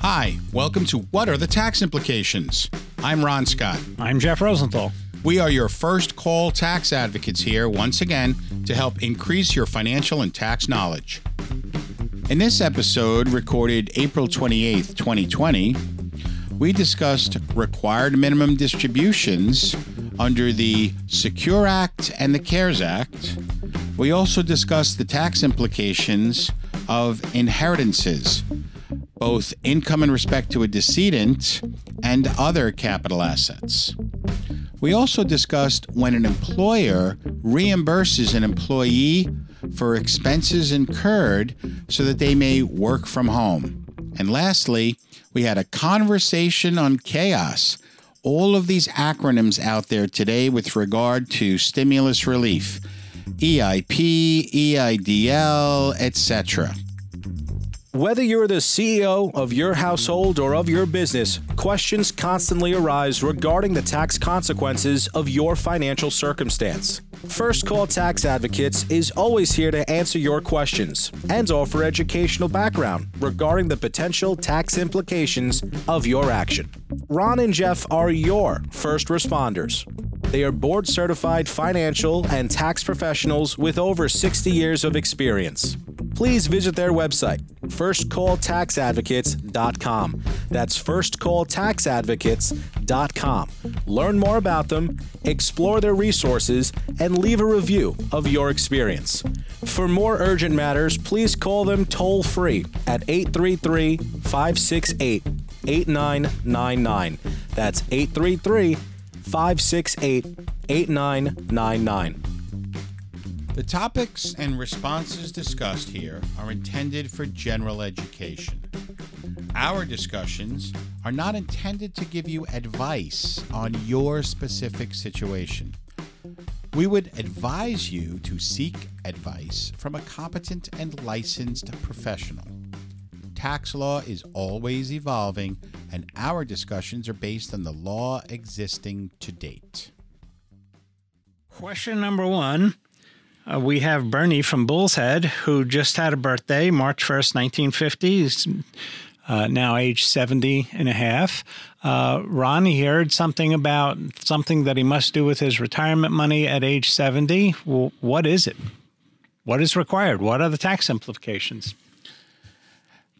Hi, welcome to What Are the Tax Implications? I'm Ron Scott. I'm Jeff Rosenthal. We are your first call tax advocates here once again to help increase your financial and tax knowledge. In this episode, recorded April 28th, 2020, we discussed required minimum distributions under the Secure Act and the CARES Act. We also discussed the tax implications of inheritances, both income in respect to a decedent and other capital assets. We also discussed when an employer reimburses an employee for expenses incurred so that they may work from home. And lastly, we had a conversation on chaos. All of these acronyms out there today with regard to stimulus relief, EIP, EIDL, etc. Whether you're the CEO of your household or of your business, questions constantly arise regarding the tax consequences of your financial circumstance. First Call Tax Advocates is always here to answer your questions and offer educational background regarding the potential tax implications of your action. Ron and Jeff are your first responders. They are board certified financial and tax professionals with over 60 years of experience. Please visit their website, firstcalltaxadvocates.com. That's firstcalltaxadvocates.com. Learn more about them, explore their resources, and leave a review of your experience. For more urgent matters, please call them toll free at 833 568 8999. That's 833 568 8999. The topics and responses discussed here are intended for general education. Our discussions are not intended to give you advice on your specific situation. We would advise you to seek advice from a competent and licensed professional. Tax law is always evolving, and our discussions are based on the law existing to date. Question number one uh, we have Bernie from Bull's Head, who just had a birthday, March 1st, 1950. He's uh, now age 70 and a half. Uh, Ron, he heard something about something that he must do with his retirement money at age 70. Well, what is it? What is required? What are the tax implications?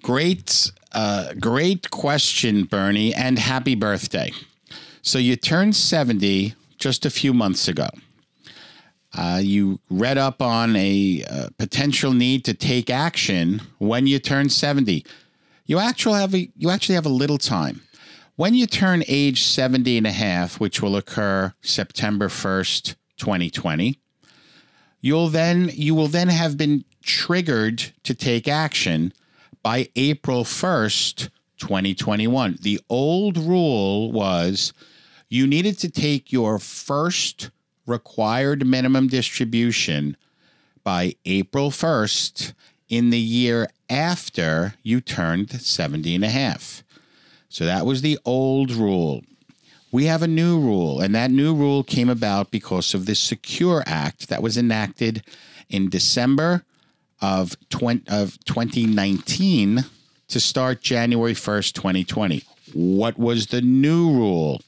Great, uh, great question, Bernie, and happy birthday. So you turned 70 just a few months ago. Uh, you read up on a uh, potential need to take action when you turn 70. You actually have a, you actually have a little time. When you turn age 70 and a half, which will occur September 1st, 2020, you'll then you will then have been triggered to take action by April 1st, 2021. The old rule was you needed to take your first required minimum distribution by April 1st in the year after you turned 70 and a half. So that was the old rule. We have a new rule, and that new rule came about because of the Secure Act that was enacted in December of, 20, of 2019 to start January 1st, 2020. What was the new rule?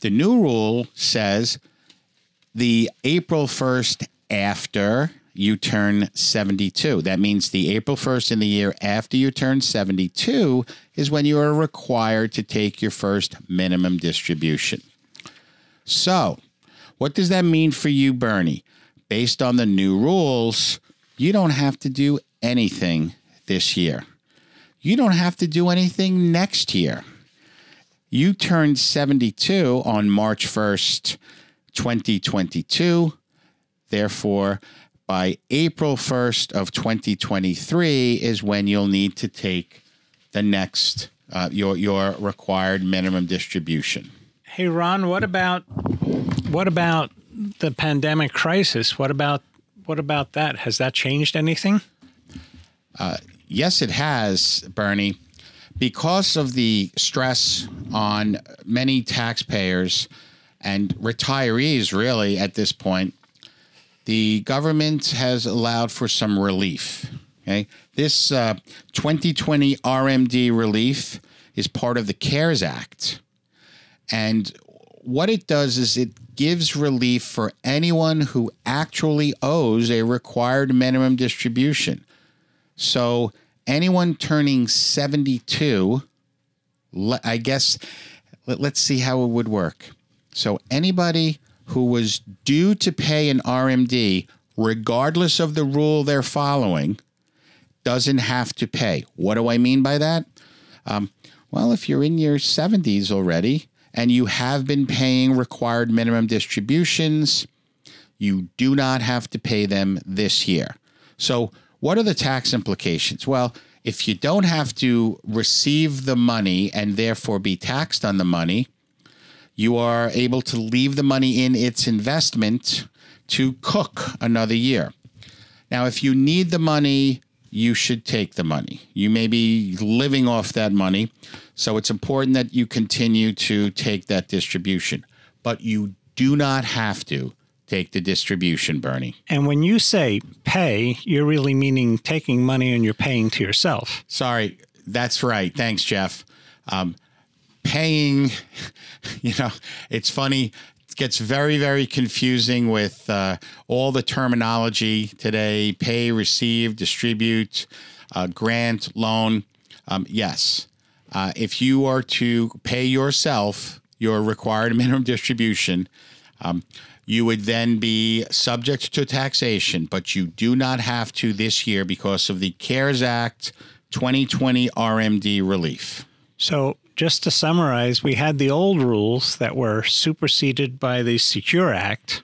The new rule says the April 1st after you turn 72. That means the April 1st in the year after you turn 72 is when you are required to take your first minimum distribution. So, what does that mean for you, Bernie? Based on the new rules, you don't have to do anything this year. You don't have to do anything next year. You turned 72 on March 1st, 2022. Therefore, by April 1st of 2023 is when you'll need to take the next uh, your your required minimum distribution. Hey Ron, what about what about the pandemic crisis? What about what about that? Has that changed anything? Uh, yes, it has, Bernie. Because of the stress on many taxpayers and retirees, really, at this point, the government has allowed for some relief. Okay, this uh, 2020 RMD relief is part of the CARES Act, and what it does is it gives relief for anyone who actually owes a required minimum distribution. So anyone turning 72, I guess, let's see how it would work. So anybody who was due to pay an RMD, regardless of the rule they're following, doesn't have to pay. What do I mean by that? Um, well, if you're in your 70s already and you have been paying required minimum distributions, you do not have to pay them this year. So, what are the tax implications? Well, if you don't have to receive the money and therefore be taxed on the money, you are able to leave the money in its investment to cook another year. Now, if you need the money, you should take the money. You may be living off that money. So it's important that you continue to take that distribution, but you do not have to take the distribution, Bernie. And when you say pay, you're really meaning taking money and you're paying to yourself. Sorry, that's right. Thanks, Jeff. Um, paying, you know, it's funny. It gets very, very confusing with uh, all the terminology today pay, receive, distribute, uh, grant, loan. Um, yes. Uh, if you are to pay yourself your required minimum distribution, um, you would then be subject to taxation, but you do not have to this year because of the CARES Act 2020 RMD relief. So, just to summarize, we had the old rules that were superseded by the Secure Act.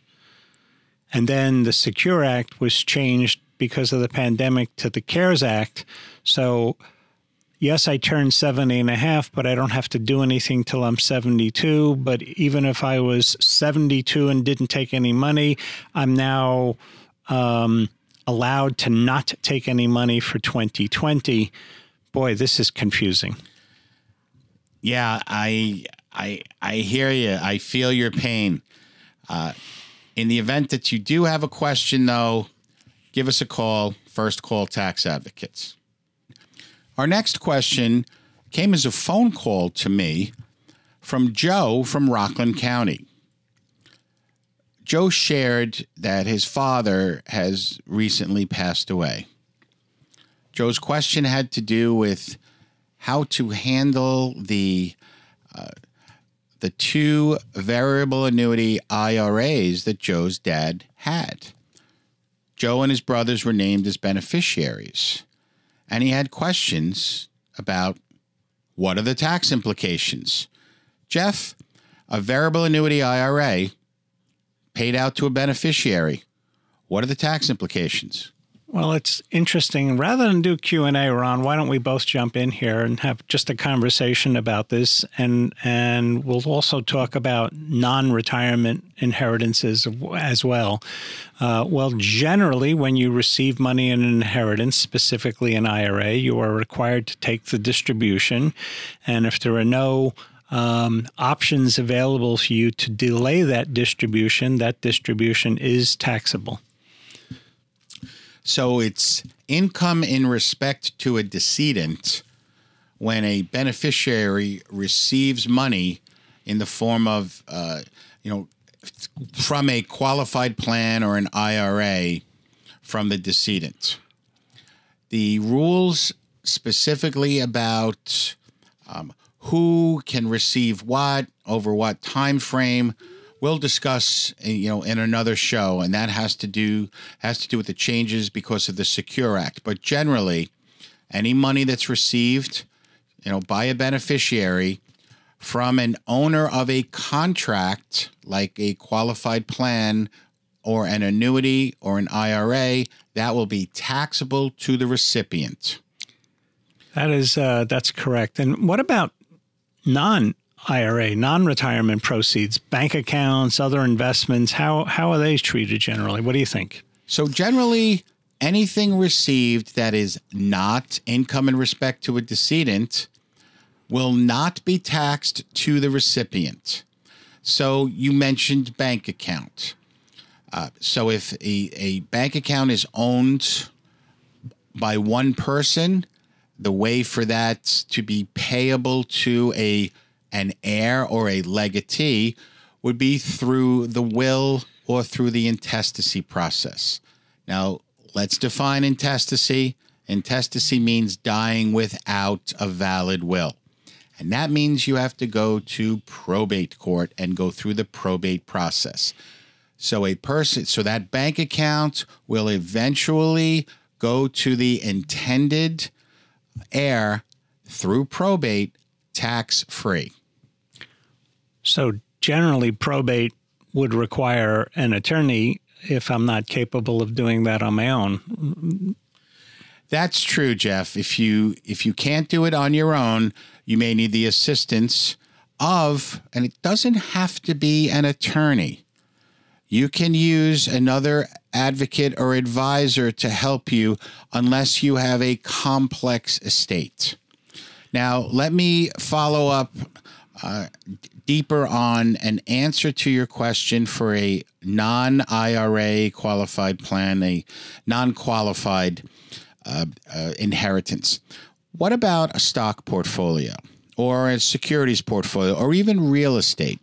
And then the Secure Act was changed because of the pandemic to the CARES Act. So, yes, I turned 70 and a half, but I don't have to do anything till I'm 72. But even if I was 72 and didn't take any money, I'm now um, allowed to not take any money for 2020. Boy, this is confusing. Yeah, I I I hear you. I feel your pain. Uh, in the event that you do have a question, though, give us a call. First Call Tax Advocates. Our next question came as a phone call to me from Joe from Rockland County. Joe shared that his father has recently passed away. Joe's question had to do with how to handle the uh, the two variable annuity IRAs that Joe's dad had. Joe and his brothers were named as beneficiaries, and he had questions about what are the tax implications. Jeff, a variable annuity IRA paid out to a beneficiary. What are the tax implications? Well, it's interesting. Rather than do Q and A, Ron, why don't we both jump in here and have just a conversation about this, and and we'll also talk about non-retirement inheritances as well. Uh, well, generally, when you receive money in an inheritance, specifically an IRA, you are required to take the distribution, and if there are no um, options available for you to delay that distribution, that distribution is taxable. So it's income in respect to a decedent when a beneficiary receives money in the form of, uh, you know, from a qualified plan or an IRA from the decedent. The rules specifically about um, who can receive what over what time frame we'll discuss uh, you know in another show and that has to do has to do with the changes because of the secure act. But generally any money that's received you know by a beneficiary from an owner of a contract like a qualified plan or an annuity or an IRA that will be taxable to the recipient. That is uh, that's correct. And what about non IRA, non-retirement proceeds, bank accounts, other investments, how how are they treated generally? What do you think? So generally anything received that is not income in respect to a decedent will not be taxed to the recipient. So you mentioned bank account. Uh, so if a, a bank account is owned by one person, the way for that to be payable to a an heir or a legatee would be through the will or through the intestacy process. Now, let's define intestacy. Intestacy means dying without a valid will. And that means you have to go to probate court and go through the probate process. So a person so that bank account will eventually go to the intended heir through probate tax free. So generally, probate would require an attorney if I'm not capable of doing that on my own. That's true, Jeff. If you if you can't do it on your own, you may need the assistance of and it doesn't have to be an attorney. You can use another advocate or advisor to help you unless you have a complex estate. Now, let me follow up uh, deeper on an answer to your question for a non IRA qualified plan, a non qualified uh, uh, inheritance. What about a stock portfolio or a securities portfolio or even real estate?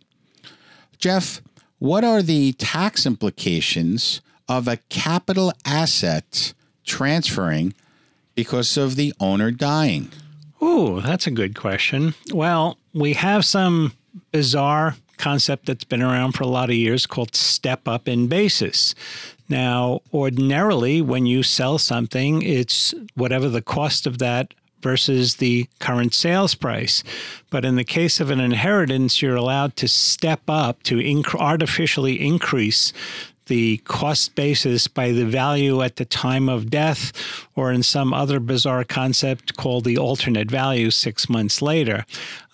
Jeff, what are the tax implications of a capital asset transferring because of the owner dying? Oh, that's a good question. Well, we have some bizarre concept that's been around for a lot of years called step up in basis. Now, ordinarily, when you sell something, it's whatever the cost of that versus the current sales price. But in the case of an inheritance, you're allowed to step up to inc- artificially increase the cost basis by the value at the time of death, or in some other bizarre concept called the alternate value six months later.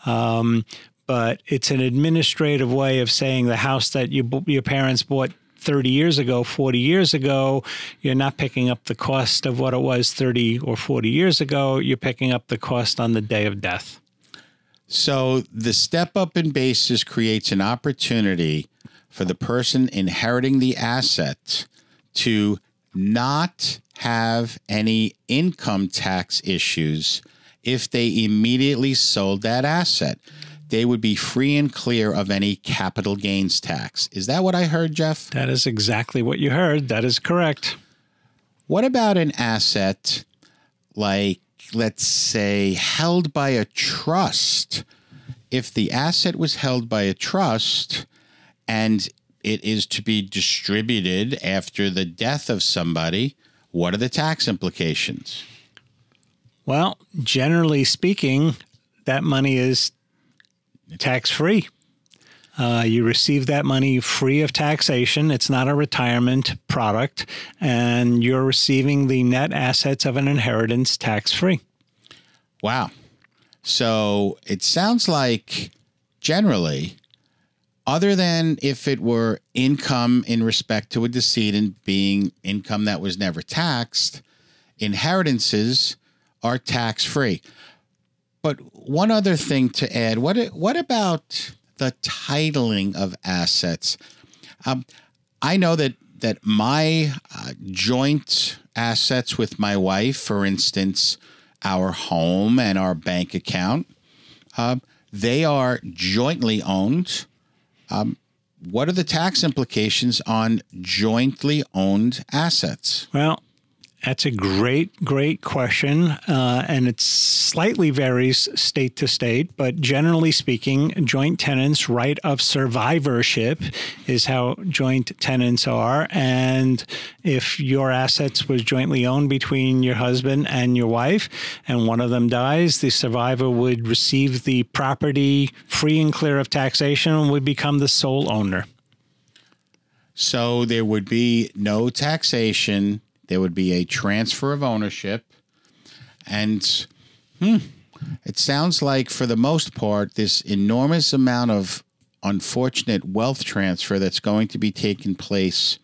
Um, but it's an administrative way of saying the house that you, your parents bought 30 years ago, 40 years ago, you're not picking up the cost of what it was 30 or 40 years ago. You're picking up the cost on the day of death. So the step up in basis creates an opportunity for the person inheriting the asset to not have any income tax issues if they immediately sold that asset they would be free and clear of any capital gains tax. Is that what I heard, Jeff? That is exactly what you heard. That is correct. What about an asset like, let's say, held by a trust? If the asset was held by a trust and it is to be distributed after the death of somebody, what are the tax implications? Well, generally speaking, that money is tax free. Uh, you receive that money free of taxation. It's not a retirement product, and you're receiving the net assets of an inheritance tax free. Wow. So it sounds like generally, other than if it were income in respect to a decedent being income that was never taxed, inheritances are tax free. But one other thing to add: what what about the titling of assets? Um, I know that that my uh, joint assets with my wife, for instance, our home and our bank account, uh, they are jointly owned. Um, what are the tax implications on jointly owned assets? Well, that's a great, great question. Uh, and it slightly varies state to state, but generally speaking, joint tenants' right of survivorship is how joint tenants are. And if your assets was jointly owned between your husband and your wife, and one of them dies, the survivor would receive the property free and clear of taxation and would become the sole owner. So there would be no taxation there would be a transfer of ownership. And hmm, it sounds like, for the most part, this enormous amount of unfortunate wealth transfer that's going to be taking place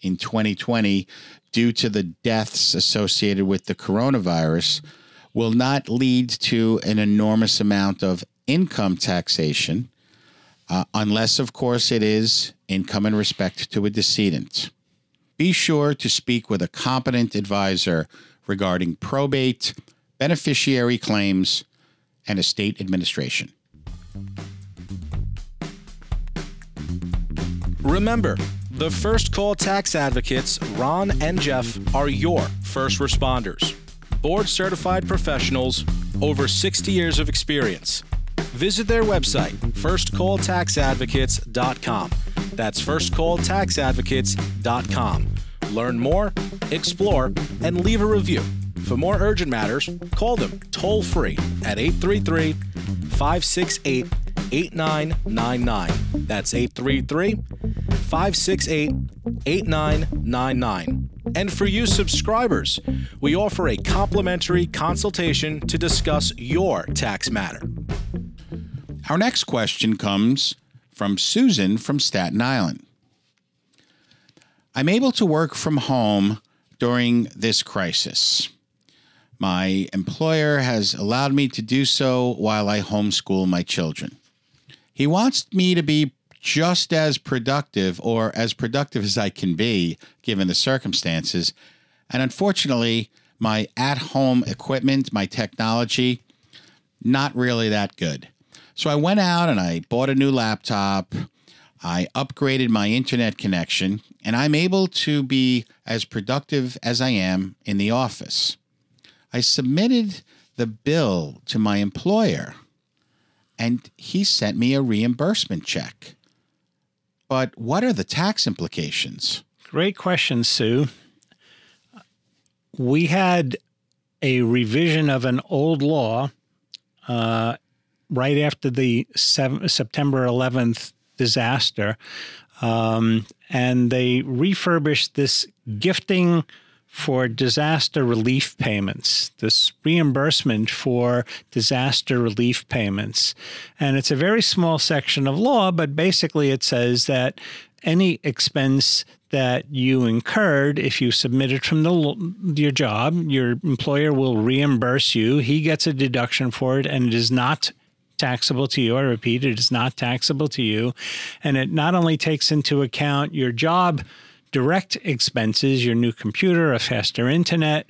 in 2020 due to the deaths associated with the coronavirus will not lead to an enormous amount of income taxation, uh, unless, of course, it is income in respect to a decedent. Be sure to speak with a competent advisor regarding probate, beneficiary claims, and estate administration. Remember, the First Call Tax Advocates, Ron and Jeff, are your first responders. Board certified professionals, over 60 years of experience. Visit their website, firstcalltaxadvocates.com. That's firstcalltaxadvocates.com. Learn more, explore, and leave a review. For more urgent matters, call them toll free at 833 568 8999. That's 833 568 8999. And for you subscribers, we offer a complimentary consultation to discuss your tax matter. Our next question comes from Susan from Staten Island. I'm able to work from home during this crisis. My employer has allowed me to do so while I homeschool my children. He wants me to be just as productive or as productive as I can be given the circumstances. And unfortunately, my at home equipment, my technology, not really that good. So I went out and I bought a new laptop. I upgraded my internet connection, and I'm able to be as productive as I am in the office. I submitted the bill to my employer, and he sent me a reimbursement check. But what are the tax implications? Great question, Sue. We had a revision of an old law uh, right after the seven, September 11th disaster. Um, and they refurbished this gifting for disaster relief payments, this reimbursement for disaster relief payments. And it's a very small section of law, but basically it says that any expense that you incurred if you submitted from the your job, your employer will reimburse you. He gets a deduction for it, and it is not taxable to you. I repeat, it is not taxable to you, and it not only takes into account your job direct expenses, your new computer, a faster internet,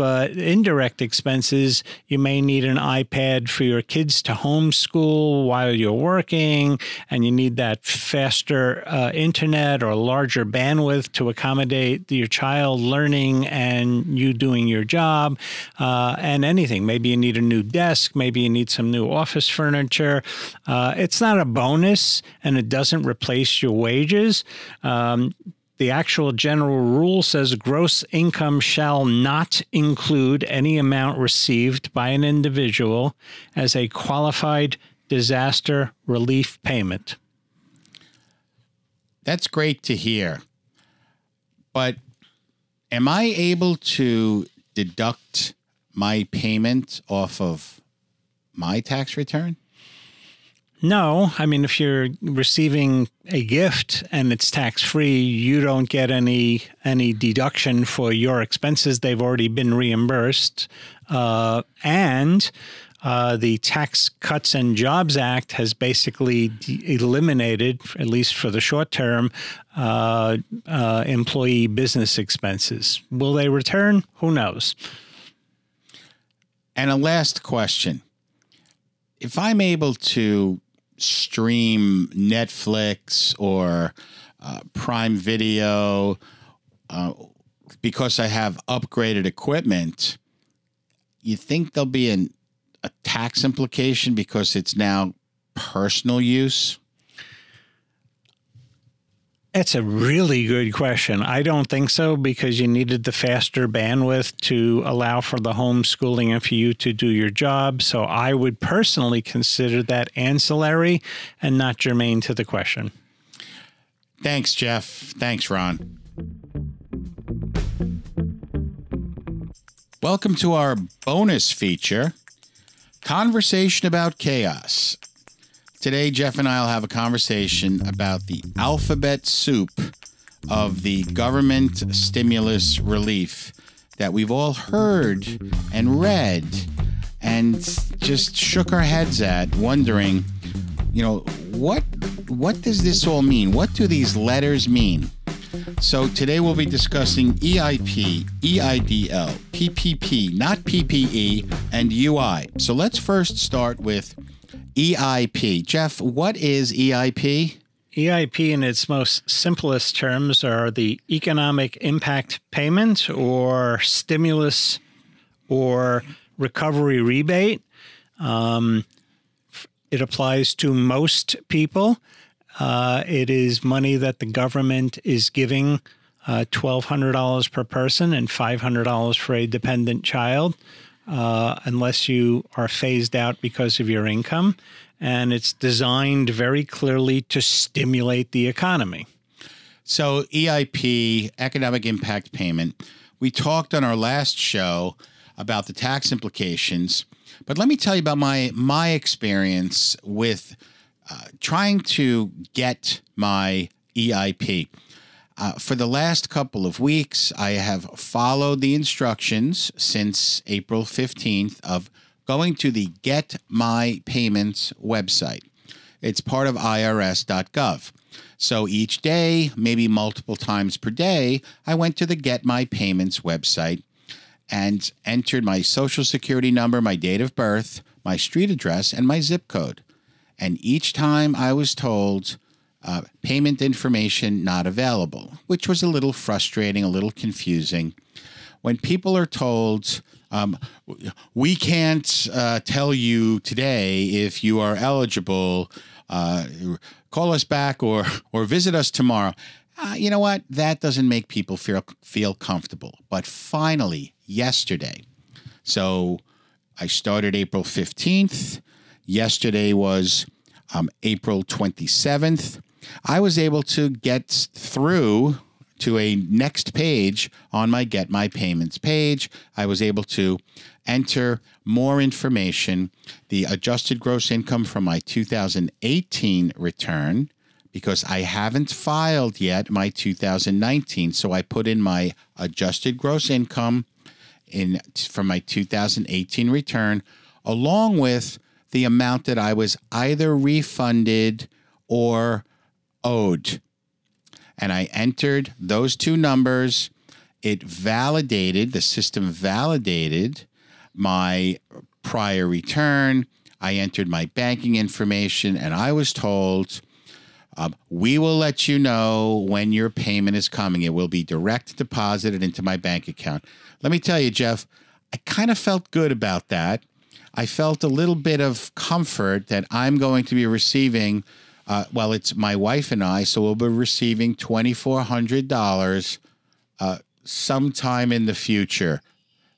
but indirect expenses, you may need an iPad for your kids to homeschool while you're working, and you need that faster uh, internet or larger bandwidth to accommodate your child learning and you doing your job, uh, and anything. Maybe you need a new desk, maybe you need some new office furniture. Uh, it's not a bonus, and it doesn't replace your wages. Um, the actual general rule says gross income shall not include any amount received by an individual as a qualified disaster relief payment. That's great to hear. But am I able to deduct my payment off of my tax return? No, I mean, if you're receiving a gift and it's tax free, you don't get any any deduction for your expenses. They've already been reimbursed, uh, and uh, the Tax Cuts and Jobs Act has basically de- eliminated, at least for the short term, uh, uh employee business expenses. Will they return? Who knows? And a last question. If I'm able to stream Netflix or uh, Prime Video uh, because I have upgraded equipment, you think there'll be an, a tax implication because it's now personal use? It's a really good question. I don't think so because you needed the faster bandwidth to allow for the homeschooling and for you to do your job. So I would personally consider that ancillary and not germane to the question. Thanks, Jeff. Thanks, Ron. Welcome to our bonus feature Conversation about Chaos. Today, Jeff and I will have a conversation about the alphabet soup of the government stimulus relief that we've all heard and read and just shook our heads at, wondering, you know, what what does this all mean? What do these letters mean? So today we'll be discussing EIP, EIDL, PPP, not PPE, and UI. So let's first start with EIP. Jeff, what is EIP? EIP, in its most simplest terms, are the economic impact payment or stimulus or recovery rebate. Um, it applies to most people. Uh, it is money that the government is giving uh, $1,200 per person and $500 for a dependent child, uh, unless you are phased out because of your income. And it's designed very clearly to stimulate the economy. So, EIP, economic impact payment, we talked on our last show about the tax implications. But let me tell you about my my experience with uh, trying to get my EIP. Uh, for the last couple of weeks, I have followed the instructions since April 15th of going to the Get My Payments website. It's part of irs.gov. So each day, maybe multiple times per day, I went to the Get My Payments website and entered my social security number, my date of birth, my street address, and my zip code. And each time I was told uh, payment information not available, which was a little frustrating, a little confusing. When people are told, um, we can't uh, tell you today if you are eligible, uh, call us back or, or visit us tomorrow. Uh, you know what? That doesn't make people feel, feel comfortable. But finally, yesterday. So I started April 15th. Yesterday was um, April 27th. I was able to get through to a next page on my Get My Payments page. I was able to enter more information, the adjusted gross income from my 2018 return, because I haven't filed yet my 2019. So I put in my adjusted gross income in from my 2018 return, along with the amount that I was either refunded or owed. And I entered those two numbers. It validated, the system validated my prior return. I entered my banking information and I was told, um, we will let you know when your payment is coming. It will be direct deposited into my bank account. Let me tell you, Jeff, I kind of felt good about that. I felt a little bit of comfort that I'm going to be receiving. Uh, well, it's my wife and I, so we'll be receiving twenty four hundred dollars uh, sometime in the future.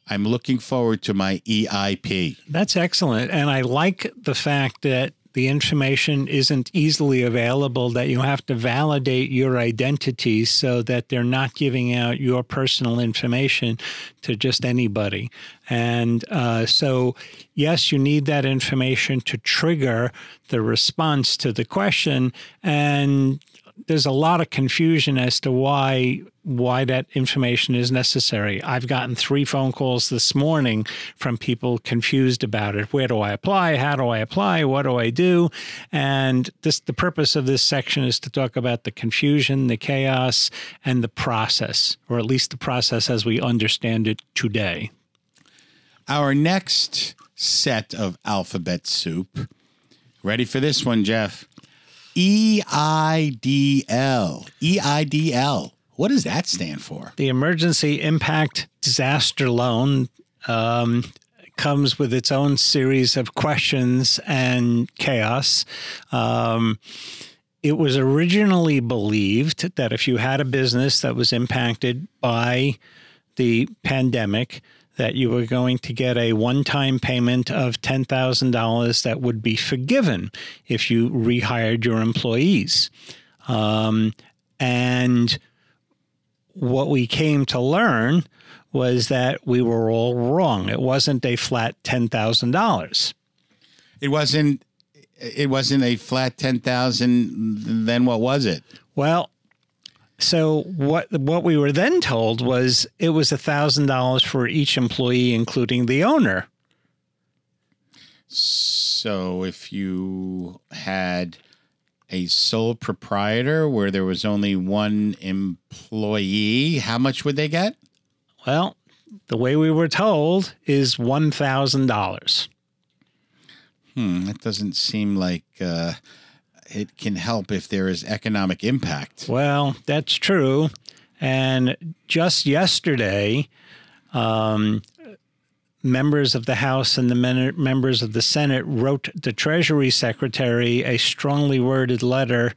I'm looking forward to my EIP. That's excellent, and I like the fact that the information isn't easily available, that you have to validate your identity so that they're not giving out your personal information to just anybody. And uh, so, yes, you need that information to trigger the response to the question. And there's a lot of confusion as to why why that information is necessary. I've gotten three phone calls this morning from people confused about it. Where do I apply? How do I apply? What do I do? And this the purpose of this section is to talk about the confusion, the chaos, and the process, or at least the process as we understand it today. Our next set of alphabet soup. Ready for this one, Jeff? EIDL. EIDL. What does that stand for? The Emergency Impact Disaster Loan um, comes with its own series of questions and chaos. Um, it was originally believed that if you had a business that was impacted by the pandemic, that you were going to get a one time payment of $10,000 that would be forgiven if you rehired your employees. Um, and what we came to learn was that we were all wrong. It wasn't a flat $10,000. It wasn't it wasn't a flat 10,000 then what was it? Well, so what what we were then told was it was thousand dollars for each employee, including the owner. So if you had a sole proprietor where there was only one employee, how much would they get? Well, the way we were told is $1,000. Hmm, that doesn't seem like uh, it can help if there is economic impact. Well, that's true. And just yesterday, um, members of the House and the men- members of the Senate wrote the Treasury Secretary a strongly worded letter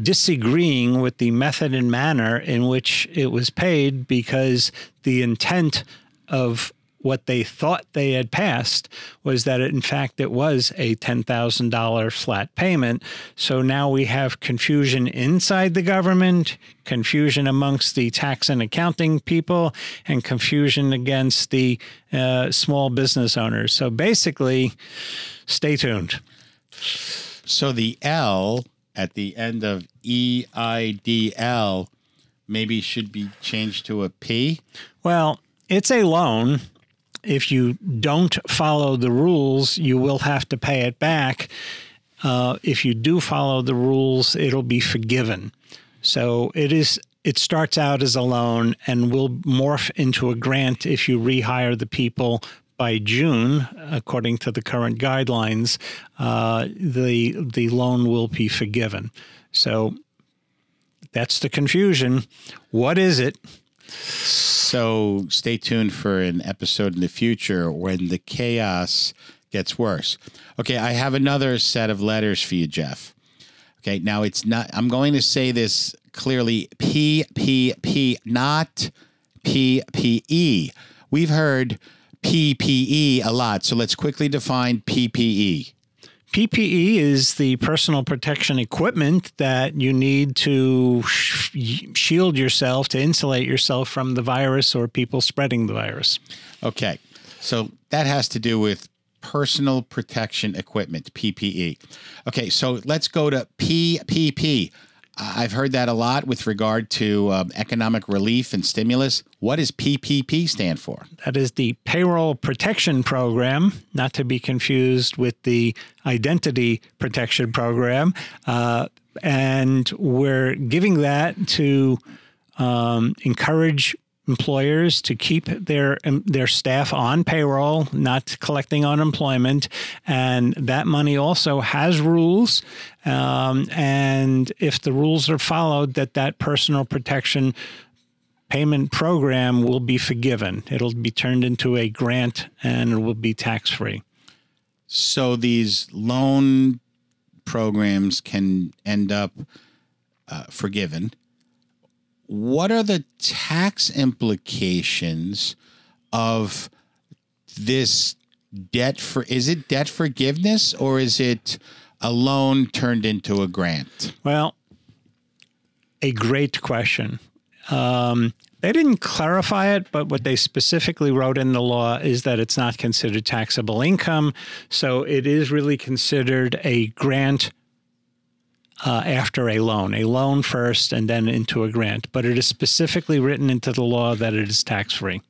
disagreeing with the method and manner in which it was paid because the intent of what they thought they had passed was that it, in fact it was a $10,000 flat payment. So now we have confusion inside the government, confusion amongst the tax and accounting people, and confusion against the uh, small business owners. So basically, stay tuned. So the L at the end of E I D L maybe should be changed to a P. Well, it's a loan if you don't follow the rules, you will have to pay it back. Uh, if you do follow the rules, it'll be forgiven. So it is. It starts out as a loan and will morph into a grant if you rehire the people by June, according to the current guidelines. Uh, the the loan will be forgiven. So that's the confusion. What is it? So stay tuned for an episode in the future when the chaos gets worse. Okay, I have another set of letters for you, Jeff. Okay, now it's not, I'm going to say this clearly P, P, P, not PPE. We've heard PPE a lot, so let's quickly define PPE. PPE is the personal protection equipment that you need to sh- shield yourself, to insulate yourself from the virus or people spreading the virus. Okay. So that has to do with personal protection equipment, PPE. Okay. So let's go to PPP. I've heard that a lot with regard to um, economic relief and stimulus. What does PPP stand for? That is the Payroll Protection Program, not to be confused with the Identity Protection Program. Uh, and we're giving that to um, encourage employers to keep their um, their staff on payroll, not collecting unemployment, and that money also has rules. Um, and if the rules are followed, that that personal protection payment program will be forgiven. It'll be turned into a grant, and it will be tax free. So these loan programs can end up uh, forgiven what are the tax implications of this debt for is it debt forgiveness or is it a loan turned into a grant well a great question um, they didn't clarify it, but what they specifically wrote in the law is that it's not considered taxable income. So it is really considered a grant uh, after a loan, a loan first and then into a grant. But it is specifically written into the law that it is tax free.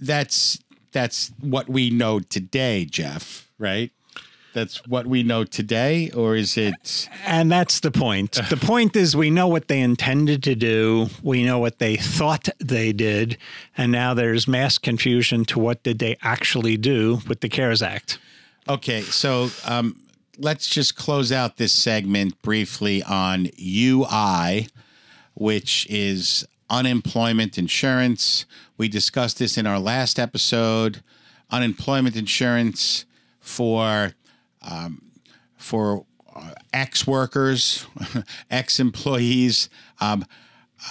That's that's what we know today, Jeff. Right? That's what we know today, or is it? And that's the point. the point is, we know what they intended to do. We know what they thought they did, and now there's mass confusion to what did they actually do with the CARES Act. Okay, so um, let's just close out this segment briefly on UI, which is unemployment insurance. We discussed this in our last episode. Unemployment insurance for um, for uh, ex workers, ex employees. Um,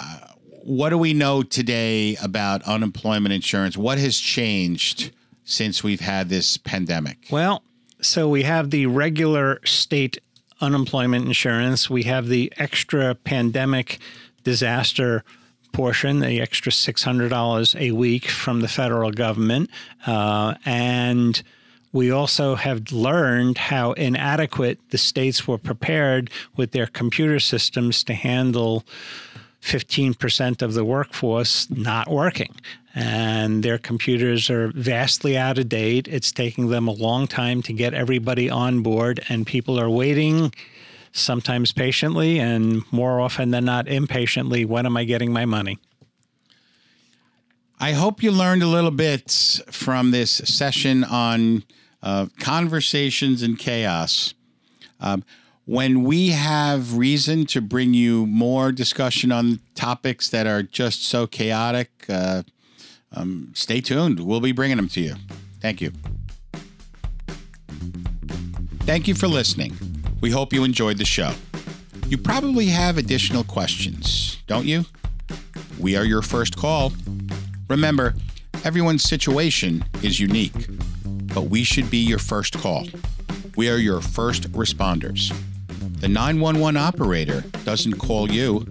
uh, what do we know today about unemployment insurance? What has changed since we've had this pandemic? Well, so we have the regular state unemployment insurance, we have the extra pandemic disaster portion, the extra $600 a week from the federal government. Uh, and we also have learned how inadequate the states were prepared with their computer systems to handle 15% of the workforce not working and their computers are vastly out of date. It's taking them a long time to get everybody on board, and people are waiting sometimes patiently, and more often than not, impatiently. When am I getting my money? I hope you learned a little bit from this session on uh, conversations and chaos. Um, when we have reason to bring you more discussion on topics that are just so chaotic, uh, um, stay tuned. We'll be bringing them to you. Thank you. Thank you for listening. We hope you enjoyed the show. You probably have additional questions, don't you? We are your first call. Remember, everyone's situation is unique, but we should be your first call. We are your first responders. The 911 operator doesn't call you.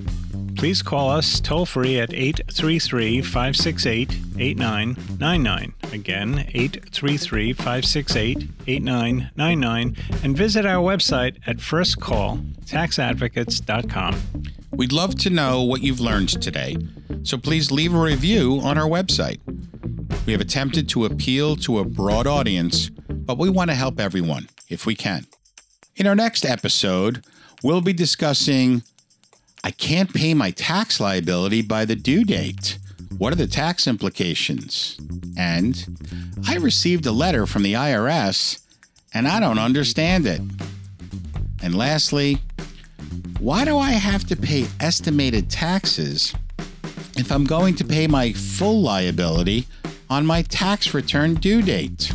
Please call us toll free at 833 568 8999. Again, 833 568 8999. And visit our website at firstcalltaxadvocates.com. We'd love to know what you've learned today, so please leave a review on our website. We have attempted to appeal to a broad audience, but we want to help everyone if we can. In our next episode, we'll be discussing I can't pay my tax liability by the due date. What are the tax implications? And I received a letter from the IRS and I don't understand it. And lastly, why do I have to pay estimated taxes if I'm going to pay my full liability on my tax return due date?